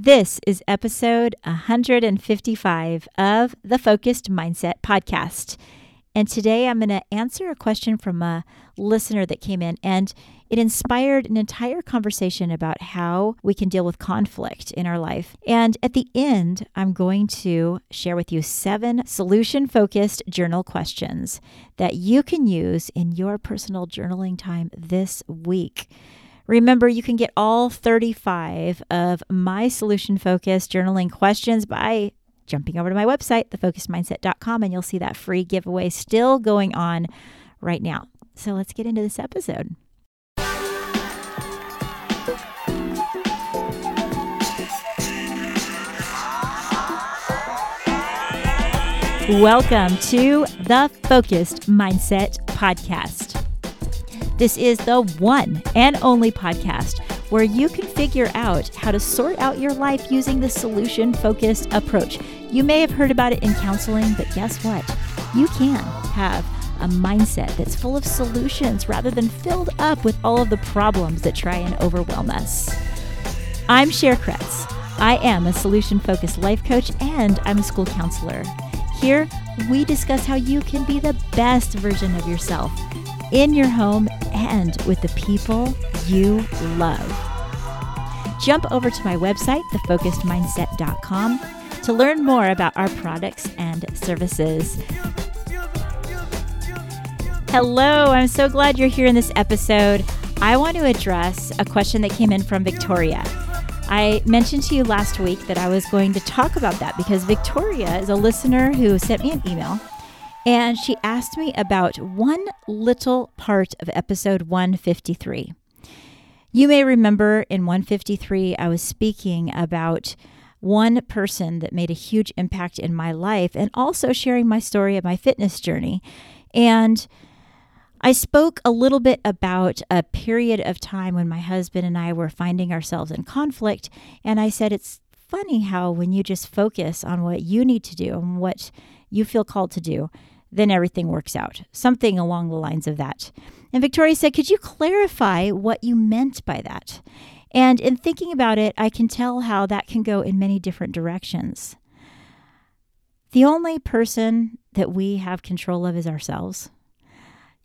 This is episode 155 of the Focused Mindset Podcast. And today I'm going to answer a question from a listener that came in, and it inspired an entire conversation about how we can deal with conflict in our life. And at the end, I'm going to share with you seven solution focused journal questions that you can use in your personal journaling time this week. Remember, you can get all 35 of my solution focused journaling questions by jumping over to my website, thefocusedmindset.com, and you'll see that free giveaway still going on right now. So let's get into this episode. Welcome to the Focused Mindset Podcast. This is the one and only podcast where you can figure out how to sort out your life using the solution focused approach. You may have heard about it in counseling, but guess what? You can have a mindset that's full of solutions rather than filled up with all of the problems that try and overwhelm us. I'm Cher Kretz. I am a solution focused life coach and I'm a school counselor. Here, we discuss how you can be the best version of yourself in your home and with the people you love. Jump over to my website, thefocusedmindset.com, to learn more about our products and services. Hello, I'm so glad you're here in this episode. I want to address a question that came in from Victoria. I mentioned to you last week that I was going to talk about that because Victoria is a listener who sent me an email and she asked me about one little part of episode 153. You may remember in 153, I was speaking about one person that made a huge impact in my life and also sharing my story of my fitness journey. And I spoke a little bit about a period of time when my husband and I were finding ourselves in conflict. And I said, it's funny how when you just focus on what you need to do and what you feel called to do, then everything works out. Something along the lines of that. And Victoria said, Could you clarify what you meant by that? And in thinking about it, I can tell how that can go in many different directions. The only person that we have control of is ourselves.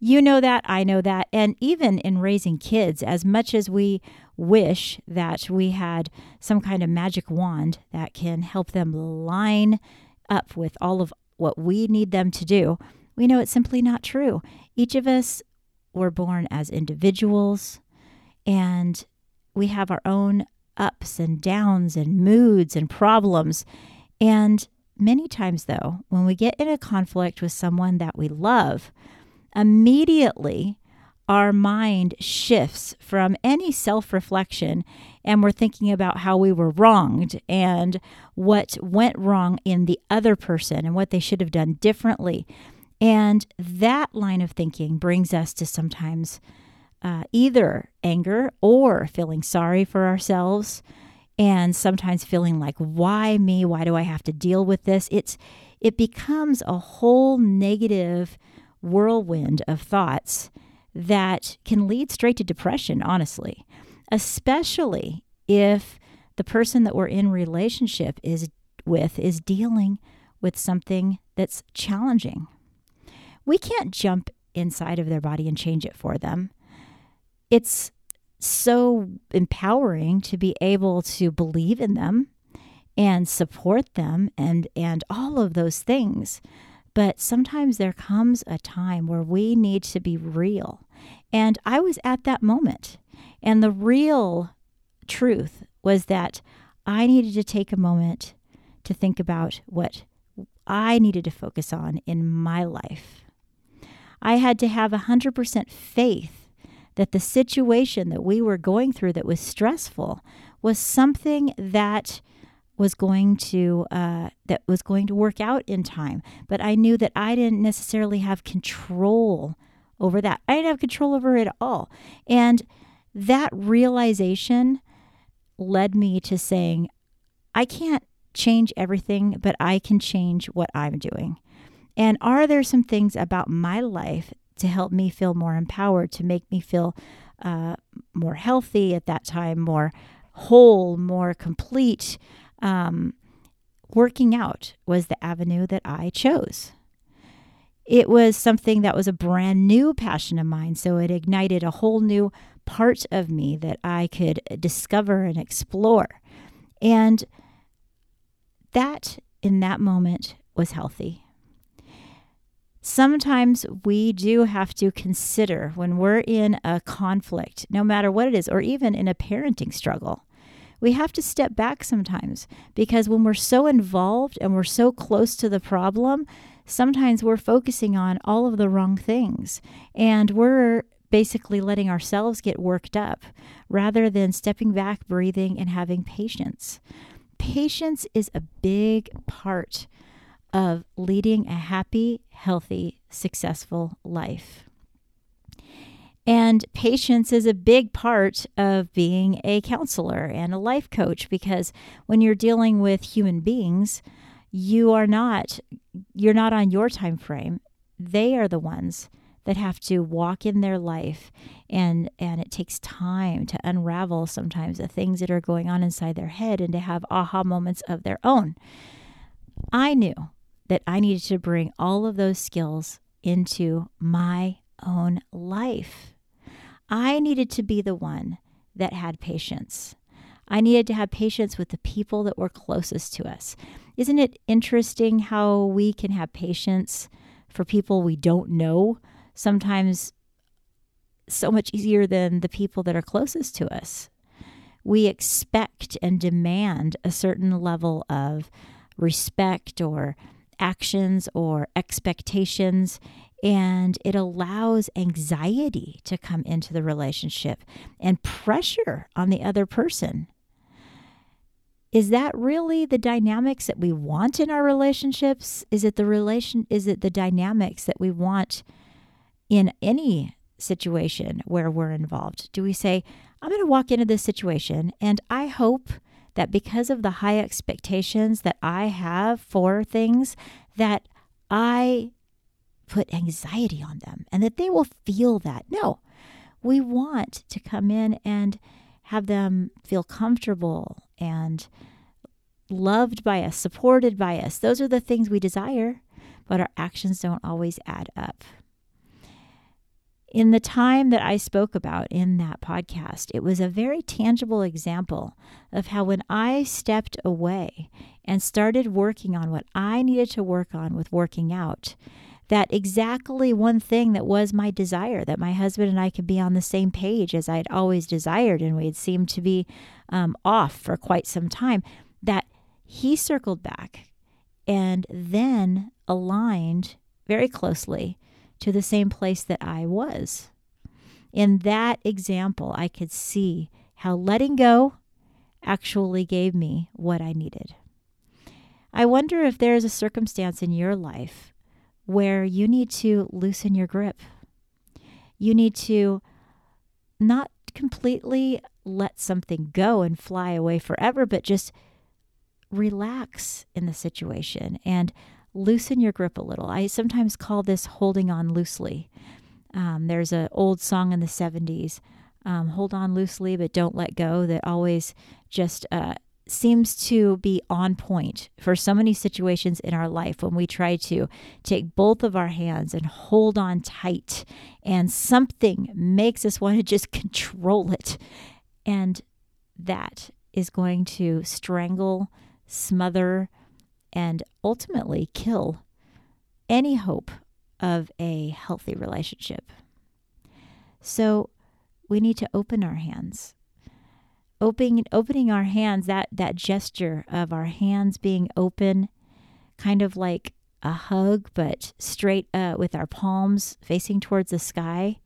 You know that, I know that. And even in raising kids, as much as we wish that we had some kind of magic wand that can help them line up with all of what we need them to do, we know it's simply not true. Each of us were born as individuals and we have our own ups and downs and moods and problems. And many times, though, when we get in a conflict with someone that we love, immediately our mind shifts from any self reflection and we're thinking about how we were wronged and what went wrong in the other person and what they should have done differently. And that line of thinking brings us to sometimes uh, either anger or feeling sorry for ourselves and sometimes feeling like why me why do i have to deal with this it's it becomes a whole negative whirlwind of thoughts that can lead straight to depression, honestly, especially if the person that we're in relationship is with is dealing with something that's challenging. We can't jump inside of their body and change it for them. It's so empowering to be able to believe in them and support them and and all of those things. But sometimes there comes a time where we need to be real. And I was at that moment. And the real truth was that I needed to take a moment to think about what I needed to focus on in my life. I had to have 100% faith that the situation that we were going through that was stressful was something that was going to uh, that was going to work out in time. But I knew that I didn't necessarily have control over that. I didn't have control over it all, and that realization led me to saying, I can't change everything, but I can change what I'm doing. And are there some things about my life to help me feel more empowered, to make me feel uh, more healthy at that time, more whole, more complete, um, working out was the avenue that I chose. It was something that was a brand new passion of mine. So it ignited a whole new part of me that I could discover and explore. And that in that moment was healthy. Sometimes we do have to consider when we're in a conflict, no matter what it is, or even in a parenting struggle, we have to step back sometimes because when we're so involved and we're so close to the problem, sometimes we're focusing on all of the wrong things and we're basically letting ourselves get worked up rather than stepping back, breathing, and having patience. Patience is a big part of leading a happy, healthy, successful life. And patience is a big part of being a counselor and a life coach because when you're dealing with human beings, you are not you're not on your time frame. They are the ones that have to walk in their life and and it takes time to unravel sometimes the things that are going on inside their head and to have aha moments of their own. I knew that I needed to bring all of those skills into my own life. I needed to be the one that had patience. I needed to have patience with the people that were closest to us. Isn't it interesting how we can have patience for people we don't know? Sometimes so much easier than the people that are closest to us. We expect and demand a certain level of respect or actions or expectations and it allows anxiety to come into the relationship and pressure on the other person. Is that really the dynamics that we want in our relationships? Is it the relation is it the dynamics that we want in any situation where we're involved? Do we say, I'm going to walk into this situation and I hope that because of the high expectations that I have for things that I put anxiety on them and that they will feel that. No, we want to come in and have them feel comfortable and loved by us, supported by us. Those are the things we desire, but our actions don't always add up. In the time that I spoke about in that podcast, it was a very tangible example of how when I stepped away and started working on what I needed to work on with working out, that exactly one thing that was my desire that my husband and I could be on the same page as I had always desired, and we had seemed to be um, off for quite some time, that he circled back and then aligned very closely to the same place that I was. In that example, I could see how letting go actually gave me what I needed. I wonder if there is a circumstance in your life where you need to loosen your grip. You need to not completely let something go and fly away forever, but just relax in the situation and loosen your grip a little. I sometimes call this holding on loosely. Um, there's an old song in the 70s, um, Hold On Loosely, but Don't Let Go, that always just uh, seems to be on point for so many situations in our life when we try to take both of our hands and hold on tight, and something makes us want to just control it. And that is going to strangle, smother, and ultimately kill any hope of a healthy relationship. So we need to open our hands opening opening our hands that that gesture of our hands being open kind of like a hug but straight uh, with our palms facing towards the sky.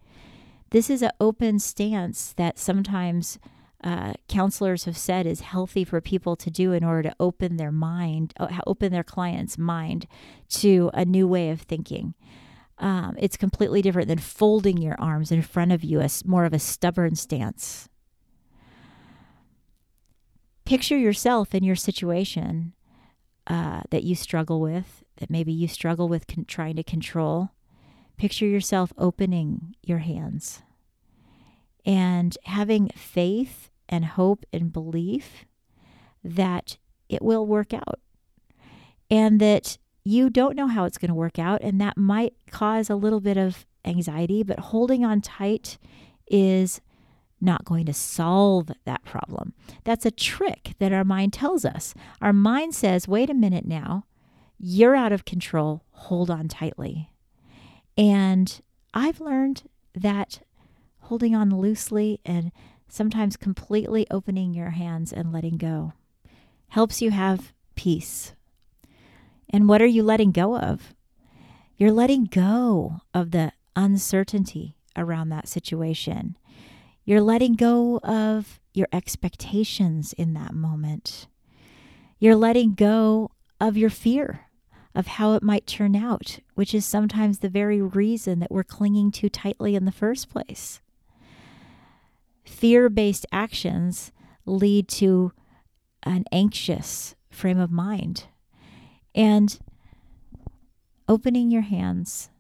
This is an open stance that sometimes uh, counselors have said is healthy for people to do in order to open their mind open their client's mind to a new way of thinking. Um, it's completely different than folding your arms in front of you as more of a stubborn stance picture yourself in your situation uh, that you struggle with, that maybe you struggle with con- trying to control. Picture yourself opening your hands and having faith and hope and belief that it will work out and that you don't know how it's going to work out. And that might cause a little bit of anxiety, but holding on tight is not going to solve that problem. That's a trick that our mind tells us. Our mind says, wait a minute now, you're out of control, hold on tightly. And I've learned that holding on loosely and sometimes completely opening your hands and letting go helps you have peace. And what are you letting go of? You're letting go of the uncertainty around that situation. You're letting go of your expectations in that moment. You're letting go of your fear of how it might turn out, which is sometimes the very reason that we're clinging too tightly in the first place. Fear based actions lead to an anxious frame of mind. And opening your hands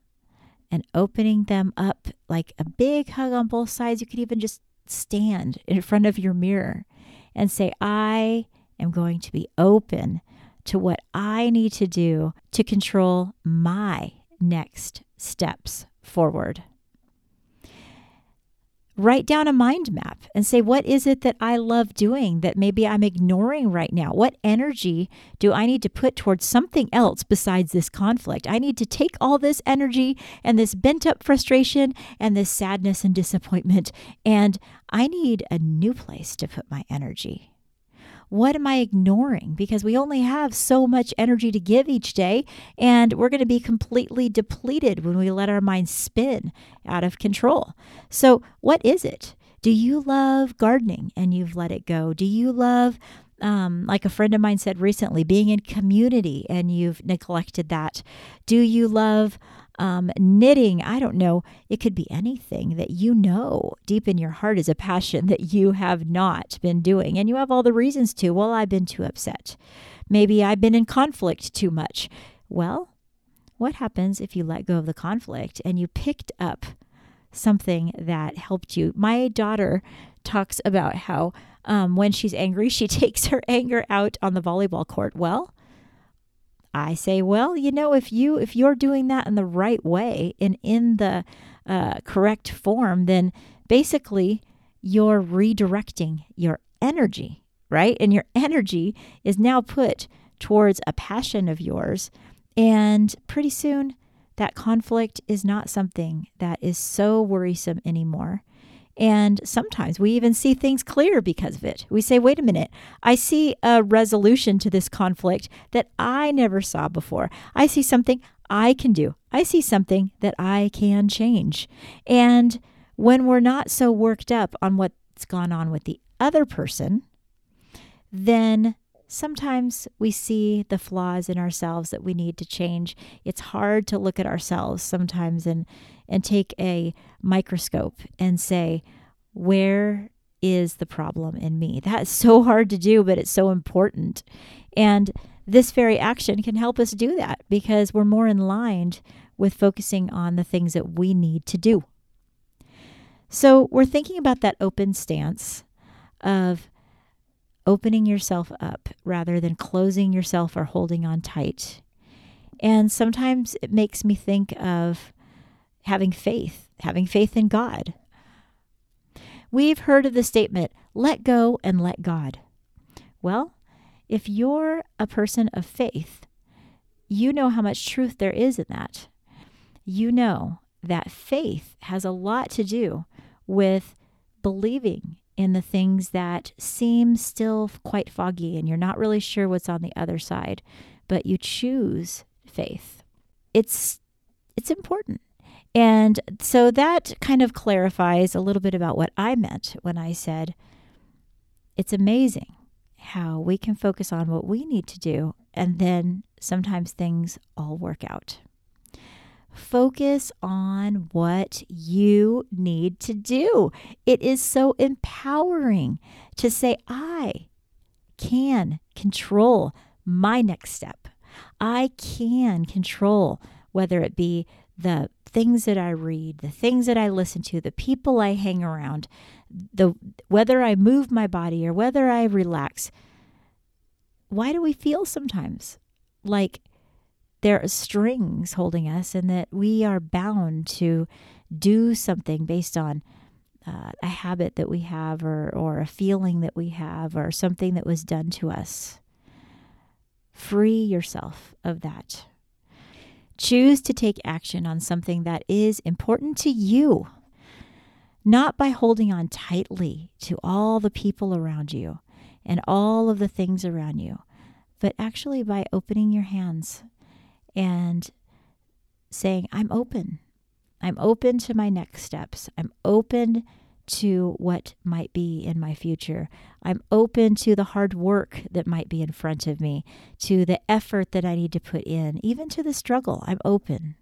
and opening them up like a big hug on both sides. You could even just stand in front of your mirror and say, I am going to be open to what I need to do to control my next steps forward write down a mind map and say, what is it that I love doing that maybe I'm ignoring right now? What energy do I need to put towards something else besides this conflict? I need to take all this energy and this bent up frustration and this sadness and disappointment, and I need a new place to put my energy. What am I ignoring? Because we only have so much energy to give each day, and we're going to be completely depleted when we let our minds spin out of control. So, what is it? Do you love gardening and you've let it go? Do you love um, like a friend of mine said recently, being in community and you've neglected that? Do you love um, knitting, I don't know. It could be anything that you know deep in your heart is a passion that you have not been doing. And you have all the reasons to. Well, I've been too upset. Maybe I've been in conflict too much. Well, what happens if you let go of the conflict and you picked up something that helped you? My daughter talks about how um, when she's angry, she takes her anger out on the volleyball court. Well, I say, well, you know, if you if you're doing that in the right way and in the uh, correct form, then basically you're redirecting your energy, right? And your energy is now put towards a passion of yours, and pretty soon that conflict is not something that is so worrisome anymore. And sometimes we even see things clear because of it. We say, wait a minute, I see a resolution to this conflict that I never saw before. I see something I can do. I see something that I can change. And when we're not so worked up on what's gone on with the other person, then sometimes we see the flaws in ourselves that we need to change. It's hard to look at ourselves sometimes and and take a microscope and say, where is the problem in me? That is so hard to do, but it's so important. And this very action can help us do that because we're more in line with focusing on the things that we need to do. So we're thinking about that open stance of opening yourself up rather than closing yourself or holding on tight. And sometimes it makes me think of having faith, having faith in God. We've heard of the statement, let go and let God. Well, if you're a person of faith, you know how much truth there is in that. You know that faith has a lot to do with believing in the things that seem still quite foggy and you're not really sure what's on the other side, but you choose faith. It's it's important. And so that kind of clarifies a little bit about what I meant when I said it's amazing how we can focus on what we need to do and then sometimes things all work out. Focus on what you need to do. It is so empowering to say, I can control my next step. I can control whether it be the things that I read, the things that I listen to, the people I hang around, the whether I move my body or whether I relax, why do we feel sometimes like there are strings holding us and that we are bound to do something based on uh, a habit that we have or, or a feeling that we have or something that was done to us. Free yourself of that. Choose to take action on something that is important to you, not by holding on tightly to all the people around you and all of the things around you, but actually by opening your hands and saying, I'm open. I'm open to my next steps. I'm open to what might be in my future. I'm open to the hard work that might be in front of me, to the effort that I need to put in, even to the struggle. I'm open.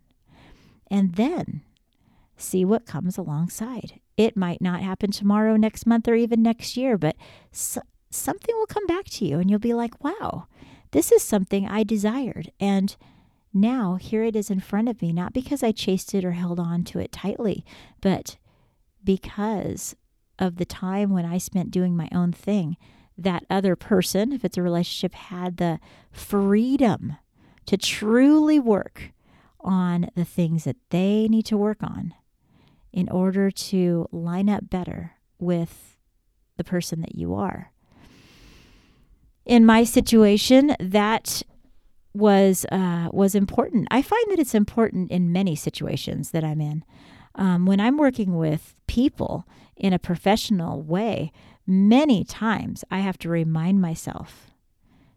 And then see what comes alongside. It might not happen tomorrow, next month, or even next year, but so- something will come back to you and you'll be like, wow, this is something I desired. And now here it is in front of me, not because I chased it or held on to it tightly, but because of the time when I spent doing my own thing. That other person, if it's a relationship, had the freedom to truly work on the things that they need to work on in order to line up better with the person that you are. In my situation, that was uh, was important. I find that it's important in many situations that I'm in. Um, when I'm working with people in a professional way, many times I have to remind myself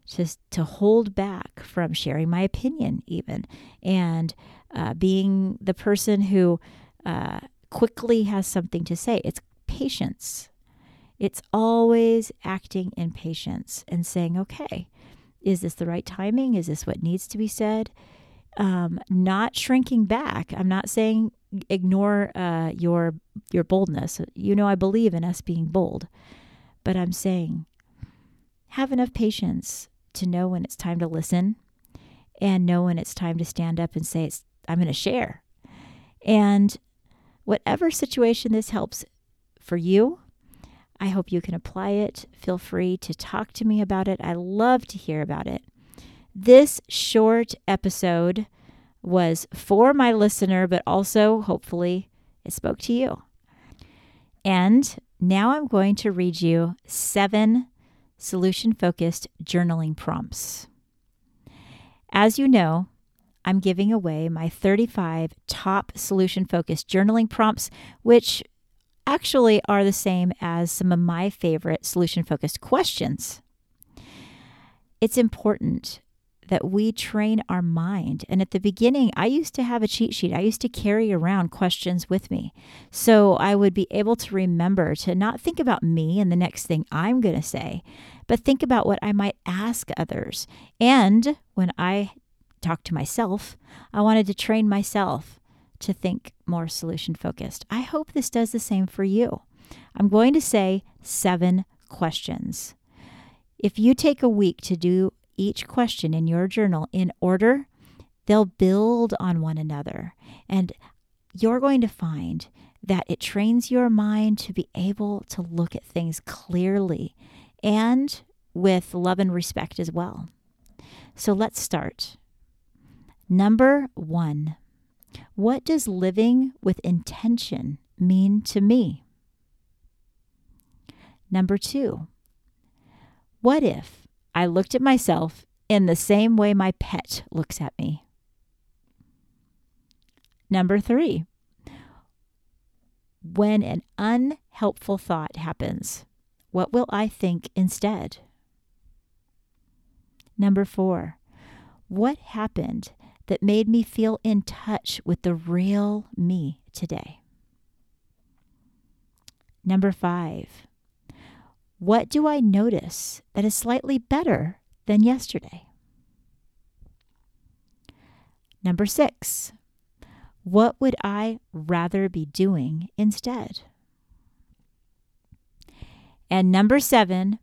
to to hold back from sharing my opinion, even and uh, being the person who uh, quickly has something to say. It's patience. It's always acting in patience and saying, okay, is this the right timing? Is this what needs to be said? Um, not shrinking back. I'm not saying ignore uh, your your boldness. You know, I believe in us being bold, but I'm saying have enough patience to know when it's time to listen, and know when it's time to stand up and say, "I'm going to share." And whatever situation this helps for you, I hope you can apply it. Feel free to talk to me about it. I love to hear about it. This short episode was for my listener, but also hopefully it spoke to you. And now I'm going to read you seven solution focused journaling prompts. As you know, I'm giving away my 35 top solution focused journaling prompts, which actually are the same as some of my favorite solution focused questions. It's important that we train our mind. And at the beginning, I used to have a cheat sheet. I used to carry around questions with me. So I would be able to remember to not think about me and the next thing I'm going to say, but think about what I might ask others. And when I talk to myself, I wanted to train myself to think more solution focused. I hope this does the same for you. I'm going to say seven questions. If you take a week to do each question in your journal in order, they'll build on one another. And you're going to find that it trains your mind to be able to look at things clearly and with love and respect as well. So let's start. Number one, what does living with intention mean to me? Number two, what if I looked at myself in the same way my pet looks at me? Number three, when an unhelpful thought happens, what will I think instead? Number four, what happened that made me feel in touch with the real me today. Number five, what do I notice that is slightly better than yesterday? Number six, what would I rather be doing instead? And number seven,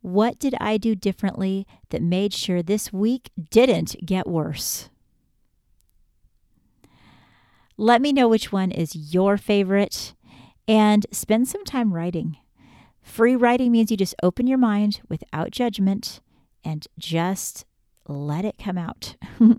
what did I do differently that made sure this week didn't get worse? Let me know which one is your favorite and spend some time writing. Free writing means you just open your mind without judgment and just let it come out.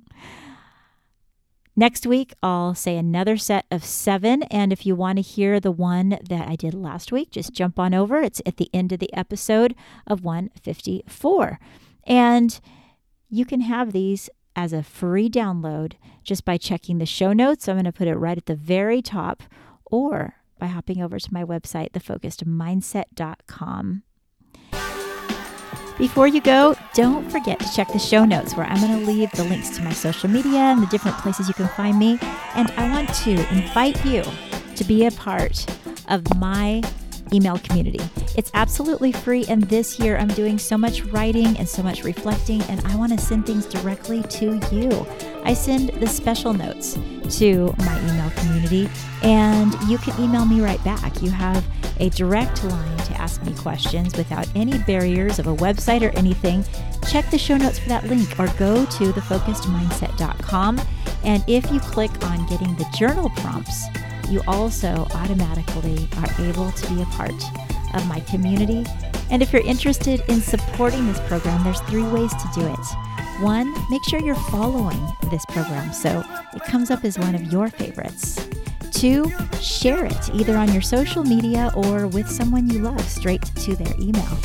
Next week, I'll say another set of seven. And if you want to hear the one that I did last week, just jump on over. It's at the end of the episode of 154. And you can have these as a free download just by checking the show notes. I'm going to put it right at the very top or by hopping over to my website, thefocusedmindset.com. Before you go, don't forget to check the show notes where I'm going to leave the links to my social media and the different places you can find me. And I want to invite you to be a part of my email community. It's absolutely free, and this year I'm doing so much writing and so much reflecting, and I want to send things directly to you. I send the special notes to my email community, and you can email me right back. You have a direct line to ask me questions without any barriers of a website or anything. Check the show notes for that link or go to thefocusedmindset.com. And if you click on getting the journal prompts, you also automatically are able to be a part of my community. And if you're interested in supporting this program, there's three ways to do it. One, make sure you're following this program so it comes up as one of your favorites. Two, share it either on your social media or with someone you love straight to their email.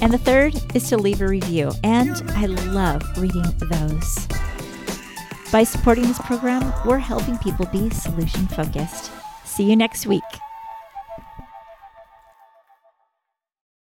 And the third is to leave a review, and I love reading those. By supporting this program, we're helping people be solution focused. See you next week.